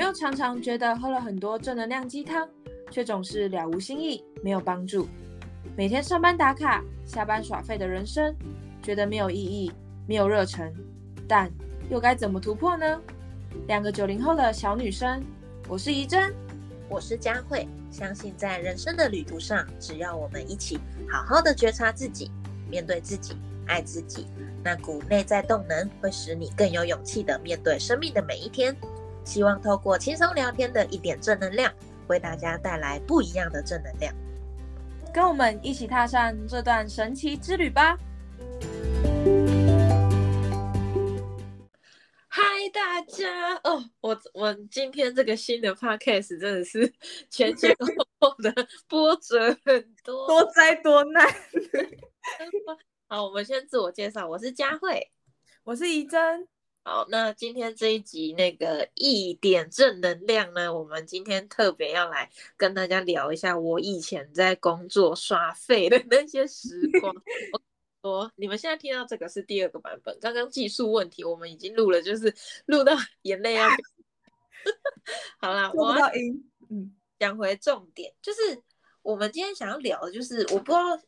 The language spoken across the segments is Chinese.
没有常常觉得喝了很多正能量鸡汤，却总是了无新意，没有帮助？每天上班打卡，下班耍废的人生，觉得没有意义，没有热忱，但又该怎么突破呢？两个九零后的小女生，我是怡珍，我是佳慧，相信在人生的旅途上，只要我们一起好好的觉察自己，面对自己，爱自己，那股内在动能会使你更有勇气的面对生命的每一天。希望透过轻松聊天的一点正能量，为大家带来不一样的正能量。跟我们一起踏上这段神奇之旅吧！嗨，大家哦，我我今天这个新的 podcast 真的是前前后后的波折很多，多灾多难。好，我们先自我介绍，我是佳慧，我是怡珍。好，那今天这一集那个一点正能量呢，我们今天特别要来跟大家聊一下我以前在工作刷废的那些时光。说你们现在听到这个是第二个版本，刚刚技术问题，我们已经录了，就是录到 眼泪要。好啦，我要音。嗯，讲回重点，就是我们今天想要聊的，就是我不知道。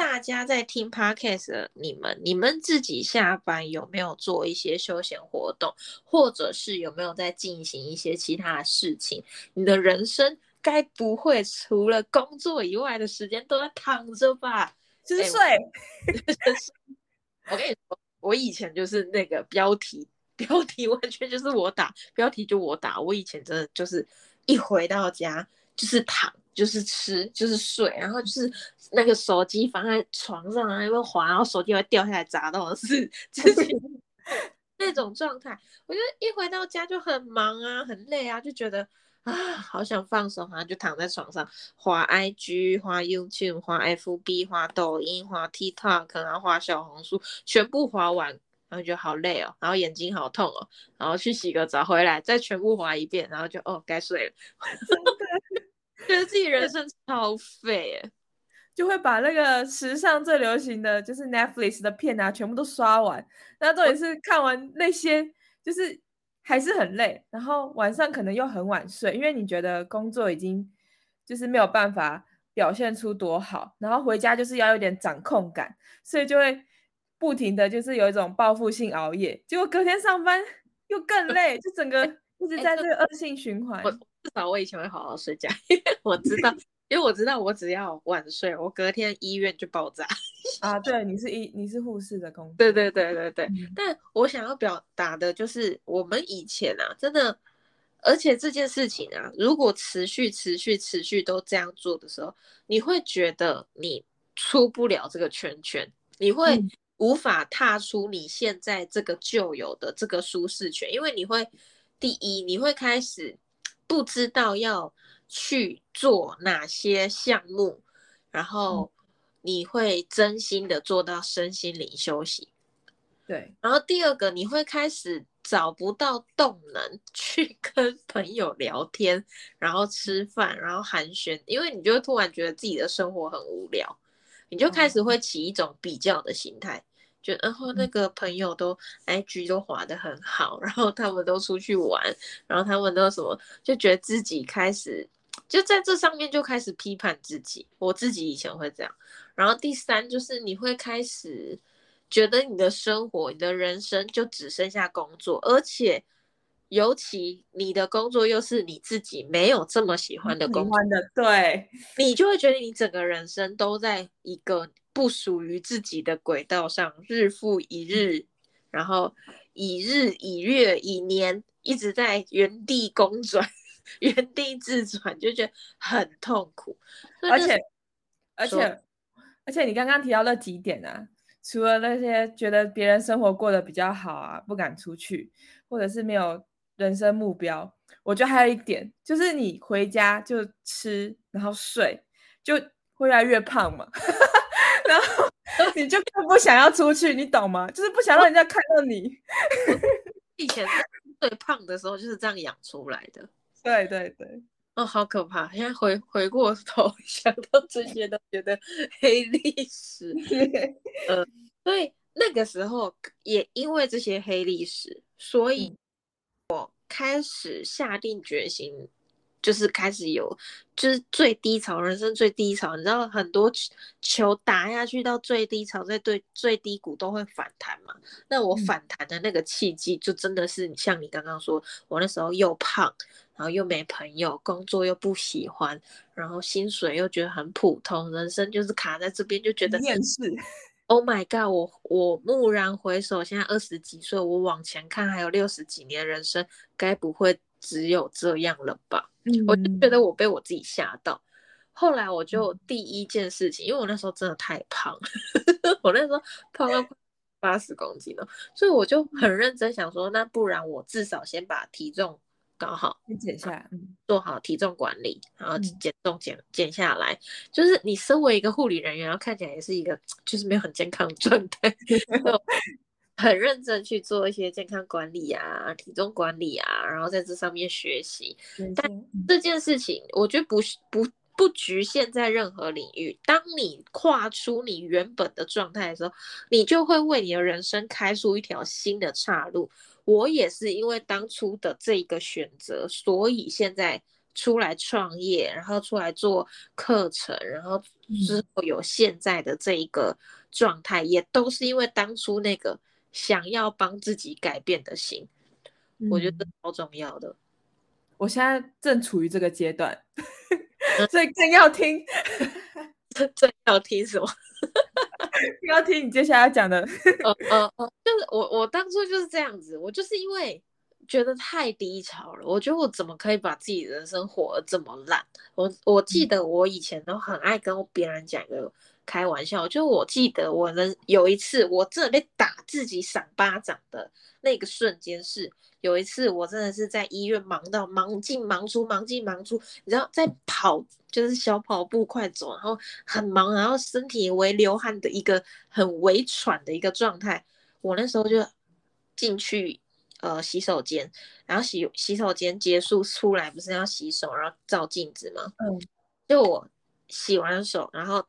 大家在听 podcast 的你们，你们自己下班有没有做一些休闲活动，或者是有没有在进行一些其他的事情？你的人生该不会除了工作以外的时间都在躺着吧？就是 睡。我跟你说，我以前就是那个标题，标题完全就是我打，标题就我打。我以前真的就是一回到家就是躺。就是吃，就是睡，然后就是那个手机放在床上啊，因为滑，然后手机会掉下来砸到的是自己 那种状态。我觉得一回到家就很忙啊，很累啊，就觉得啊，好想放手啊，就躺在床上滑 IG、滑 YouTube、滑 FB、滑抖音、滑 TikTok，然后滑小红书，全部滑完，然后觉得好累哦，然后眼睛好痛哦，然后去洗个澡回来，再全部滑一遍，然后就哦，该睡了。觉得自己人生超废，就会把那个时尚最流行的就是 Netflix 的片啊，全部都刷完。那重点是看完那些，就是还是很累，然后晚上可能又很晚睡，因为你觉得工作已经就是没有办法表现出多好，然后回家就是要有点掌控感，所以就会不停的就是有一种报复性熬夜，结果隔天上班又更累，就整个一直 在这个恶性循环。至少我以前会好好睡觉，因 为我知道，因为我知道我只要晚睡，我隔天医院就爆炸啊！对，你是医，你是护士的工作，对对对对对。但我想要表达的就是，我们以前啊，真的，而且这件事情啊，如果持续、持续、持续都这样做的时候，你会觉得你出不了这个圈圈，你会无法踏出你现在这个旧有的这个舒适圈，因为你会，第一，你会开始。不知道要去做哪些项目，然后你会真心的做到身心灵休息。对，然后第二个，你会开始找不到动能 去跟朋友聊天，然后吃饭，然后寒暄，因为你就会突然觉得自己的生活很无聊，你就开始会起一种比较的心态。就然后那个朋友都 IG 都滑的很好，然后他们都出去玩，然后他们都什么，就觉得自己开始就在这上面就开始批判自己。我自己以前会这样。然后第三就是你会开始觉得你的生活、你的人生就只剩下工作，而且尤其你的工作又是你自己没有这么喜欢的工作，对，你就会觉得你整个人生都在一个。不属于自己的轨道上，日复一日，然后以日以月以年，一直在原地公转、原地自转，就觉得很痛苦。而且，而且，而且，你刚刚提到那几点啊，除了那些觉得别人生活过得比较好啊，不敢出去，或者是没有人生目标，我觉得还有一点，就是你回家就吃，然后睡，就会越来越胖嘛。然后你就更不想要出去，你懂吗？就是不想让人家看到你。以前最胖的时候就是这样养出来的。对对对，哦，好可怕！现在回回过头 想到这些，都觉得黑历史。呃，所以那个时候也因为这些黑历史，所以我开始下定决心。就是开始有，就是最低潮，人生最低潮。你知道很多球打下去到最低潮，在对最低谷都会反弹嘛？那我反弹的那个契机，就真的是像你刚刚说，我那时候又胖，然后又没朋友，工作又不喜欢，然后薪水又觉得很普通，人生就是卡在这边，就觉得厌世。Oh my god！我我蓦然回首，现在二十几岁，我往前看还有六十几年人生，该不会只有这样了吧？我就觉得我被我自己吓到，后来我就第一件事情，因为我那时候真的太胖，我那时候胖到八十公斤了，所以我就很认真想说，那不然我至少先把体重搞好，先减下来，做好体重管理，然后减重减减下来。就是你身为一个护理人员，然后看起来也是一个 就是没有很健康的状态。很认真去做一些健康管理啊、体重管理啊，然后在这上面学习。但这件事情，我觉得不是不不局限在任何领域。当你跨出你原本的状态的时候，你就会为你的人生开出一条新的岔路。我也是因为当初的这个选择，所以现在出来创业，然后出来做课程，然后之后有现在的这一个状态，也都是因为当初那个。想要帮自己改变的心，我觉得超重要的。我现在正处于这个阶段，所以更要听，正要听什么？要听你接下来讲的。呃呃呃，就是我我当初就是这样子，我就是因为觉得太低潮了，我觉得我怎么可以把自己人生活得这么烂？我我记得我以前都很爱跟别人讲个。开玩笑，就我记得我能有一次，我这被打自己赏巴掌的那个瞬间是有一次，我真的是在医院忙到忙进忙出，忙进忙出，你知道在跑就是小跑步快走，然后很忙，然后身体为流汗的一个很微喘的一个状态。我那时候就进去呃洗手间，然后洗洗手间结束出来不是要洗手，然后照镜子吗？嗯，就我洗完手，然后。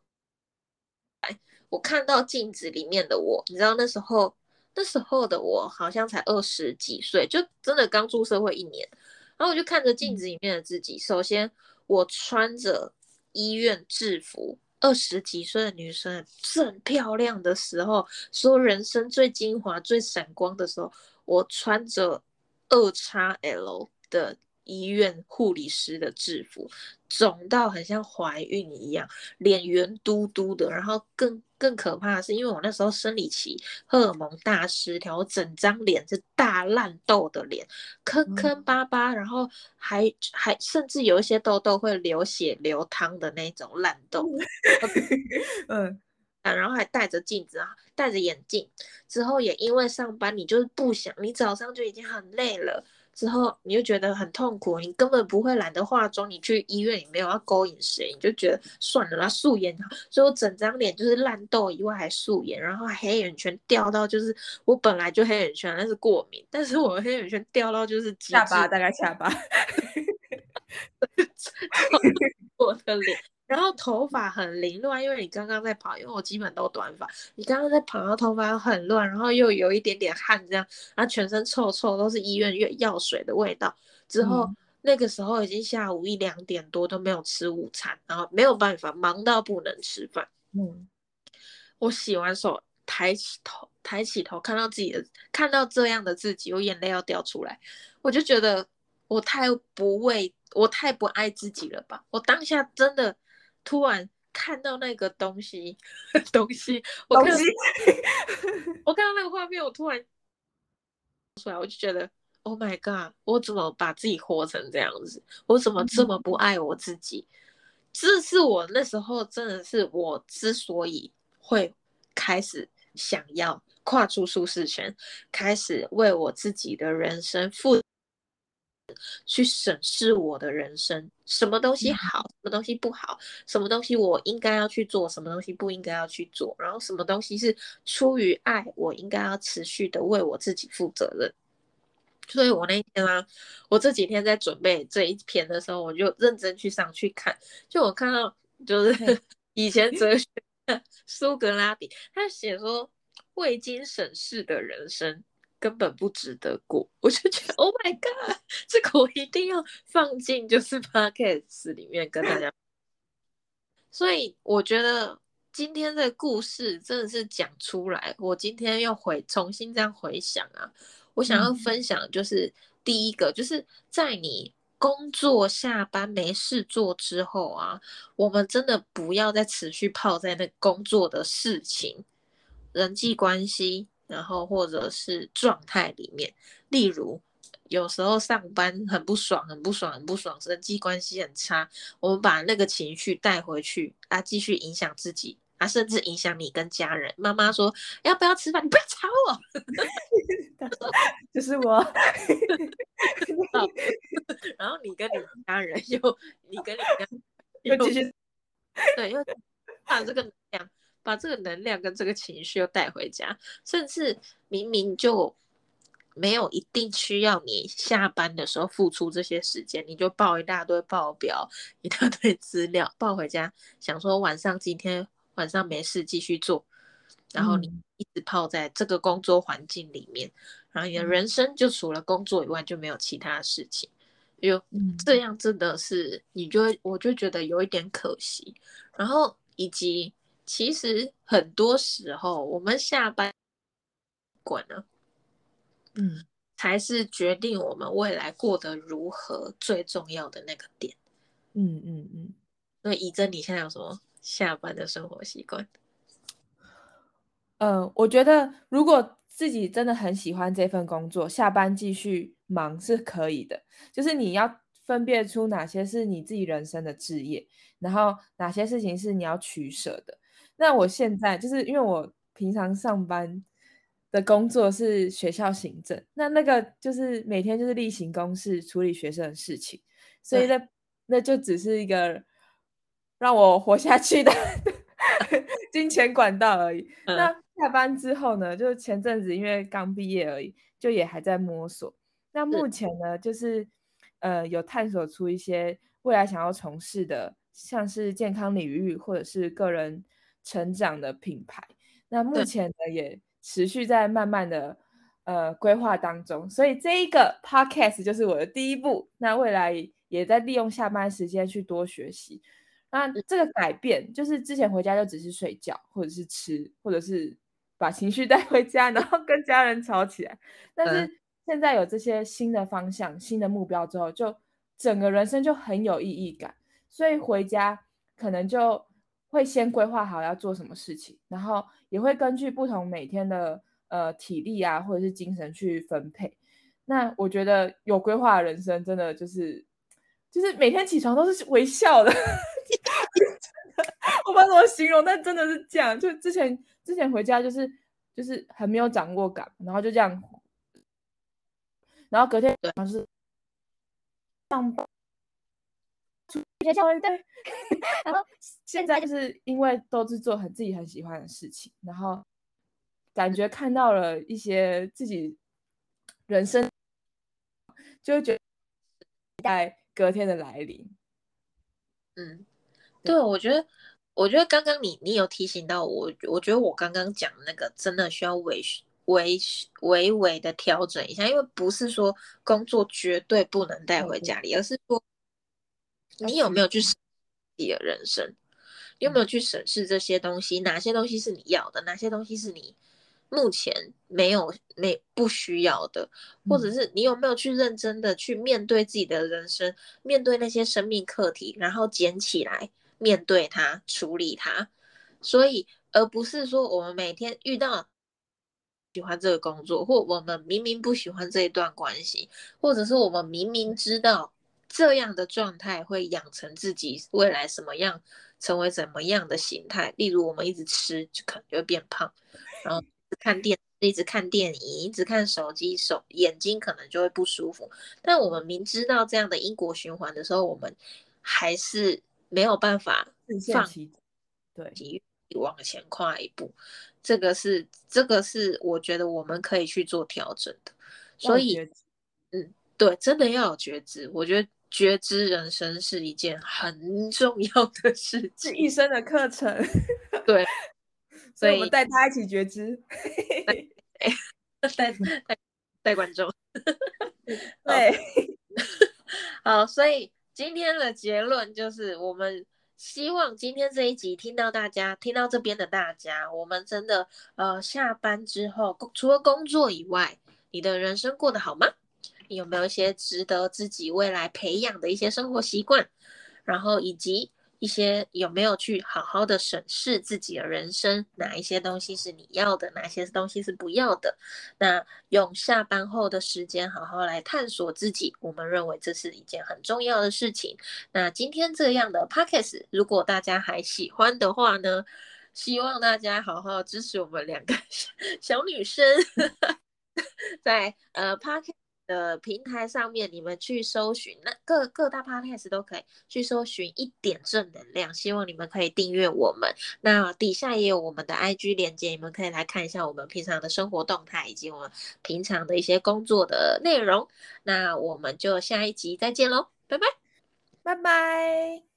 我看到镜子里面的我，你知道那时候那时候的我好像才二十几岁，就真的刚出社会一年。然后我就看着镜子里面的自己，首先我穿着医院制服，二十几岁的女生正漂亮的时候，说人生最精华、最闪光的时候，我穿着二叉 L 的。医院护理师的制服，肿到很像怀孕一样，脸圆嘟嘟的。然后更更可怕的是，因为我那时候生理期荷尔蒙大失调，整张脸是大烂痘的脸，坑坑巴巴，然后还还甚至有一些痘痘会流血流汤的那种烂 痘。嗯，然后还戴着镜子啊，戴着眼镜。之后也因为上班，你就是不想，你早上就已经很累了。之后你就觉得很痛苦，你根本不会懒得化妆，你去医院也没有要勾引谁，你就觉得算了啦，素颜。所以我整张脸就是烂痘以外还素颜，然后黑眼圈掉到就是我本来就黑眼圈，那是过敏，但是我黑眼圈掉到就是下巴大概下巴 我的脸。然后头发很凌乱，因为你刚刚在跑，因为我基本都短发。你刚刚在跑，然后头发很乱，然后又有一点点汗，这样，然后全身臭臭，都是医院药药水的味道。之后那个时候已经下午一两点多，都没有吃午餐，然后没有办法，忙到不能吃饭。嗯，我洗完手，抬起头，抬起头，看到自己的，看到这样的自己，我眼泪要掉出来，我就觉得我太不为，我太不爱自己了吧？我当下真的。突然看到那个东西，东西，我看，我看到那个画面，我突然出来，我就觉得，Oh my god，我怎么把自己活成这样子？我怎么这么不爱我自己？这是我那时候真的是我之所以会开始想要跨出舒适圈，开始为我自己的人生负。去审视我的人生，什么东西好，什么东西不好，什么东西我应该要去做，什么东西不应该要去做，然后什么东西是出于爱，我应该要持续的为我自己负责任。所以我那天啊，我这几天在准备这一篇的时候，我就认真去上去看，就我看到就是 以前哲学 苏格拉底他写说，未经审视的人生根本不值得过。我就觉得，Oh my god，这个我一定要放进就是 podcast 里面跟大家。所以我觉得今天的故事真的是讲出来，我今天又回重新这样回想啊，我想要分享就是第一个，就是在你工作下班没事做之后啊，我们真的不要再持续泡在那工作的事情、人际关系，然后或者是状态里面，例如。有时候上班很不爽，很不爽，很不爽，人际关系很差。我们把那个情绪带回去啊，继续影响自己啊，甚至影响你跟家人。妈妈说要不要吃饭？你不要吵我，就是我。然后你跟你家人又，你跟你家又继续，对，又把这个能量，把这个能量跟这个情绪又带回家，甚至明明就。没有一定需要你下班的时候付出这些时间，你就报一大堆报表，一大堆资料报回家，想说晚上今天晚上没事继续做，然后你一直泡在这个工作环境里面，然后你的人生就除了工作以外就没有其他事情，就这样真的是你就会我就觉得有一点可惜，然后以及其实很多时候我们下班管了。嗯，才是决定我们未来过得如何最重要的那个点。嗯嗯嗯。那以真，你现在有什么下班的生活习惯？呃，我觉得如果自己真的很喜欢这份工作，下班继续忙是可以的。就是你要分辨出哪些是你自己人生的志业，然后哪些事情是你要取舍的。那我现在就是因为我平常上班。的工作是学校行政，那那个就是每天就是例行公事处理学生的事情，所以那那就只是一个让我活下去的 金钱管道而已。那下班之后呢，就前阵子因为刚毕业而已，就也还在摸索。那目前呢，就是呃有探索出一些未来想要从事的，像是健康领域或者是个人成长的品牌。那目前呢也。持续在慢慢的呃规划当中，所以这一个 podcast 就是我的第一步。那未来也在利用下班时间去多学习。那这个改变就是之前回家就只是睡觉，或者是吃，或者是把情绪 带回家，然后跟家人吵起来。但是现在有这些新的方向、新的目标之后，就整个人生就很有意义感。所以回家可能就。会先规划好要做什么事情，然后也会根据不同每天的呃体力啊或者是精神去分配。那我觉得有规划的人生真的就是就是每天起床都是微笑的，我不知道怎么形容，但真的是这样。就之前之前回家就是就是很没有掌握感，然后就这样，然后隔天就是上班。学校对，然后 现在就是因为都是做很自己很喜欢的事情，然后感觉看到了一些自己人生，就会觉得在隔天的来临。嗯，对，我觉得，我觉得刚刚你你有提醒到我，我觉得我刚刚讲那个真的需要微微微微的调整一下，因为不是说工作绝对不能带回家里，而是说。你有没有去审自己的人生？你有没有去审视这些东西？哪些东西是你要的？哪些东西是你目前没有、没不需要的？或者是你有没有去认真的去面对自己的人生，面对那些生命课题，然后捡起来面对它、处理它？所以，而不是说我们每天遇到喜欢这个工作，或我们明明不喜欢这一段关系，或者是我们明明知道。这样的状态会养成自己未来什么样，成为怎么样的形态？例如，我们一直吃，就可能就会变胖；然后看电，一直看电影，一直看手机，手眼睛可能就会不舒服。但我们明知道这样的因果循环的时候，我们还是没有办法放对，往前跨一步。这个是，这个是我觉得我们可以去做调整的。所以，嗯，对，真的要有觉知。我觉得。觉知人生是一件很重要的事，是一生的课程。对，所以我们带他一起觉知，带带带观众。对，好，所以今天的结论就是，我们希望今天这一集听到大家听到这边的大家，我们真的呃下班之后，除了工作以外，你的人生过得好吗？有没有一些值得自己未来培养的一些生活习惯？然后以及。一些有没有去好好的审视自己的人生？哪一些东西是你要的？哪些东西是不要的？那用下班后的时间好好来探索自己，我们认为这是一件很重要的事情。那今天这样的 p o c k s t 如果大家还喜欢的话呢，希望大家好好支持我们两个 小女生，在呃 podcast。的平台上面，你们去搜寻，那各各大 podcast 都可以去搜寻一点正能量。希望你们可以订阅我们，那底下也有我们的 IG 链接，你们可以来看一下我们平常的生活动态以及我们平常的一些工作的内容。那我们就下一集再见喽，拜拜，拜拜。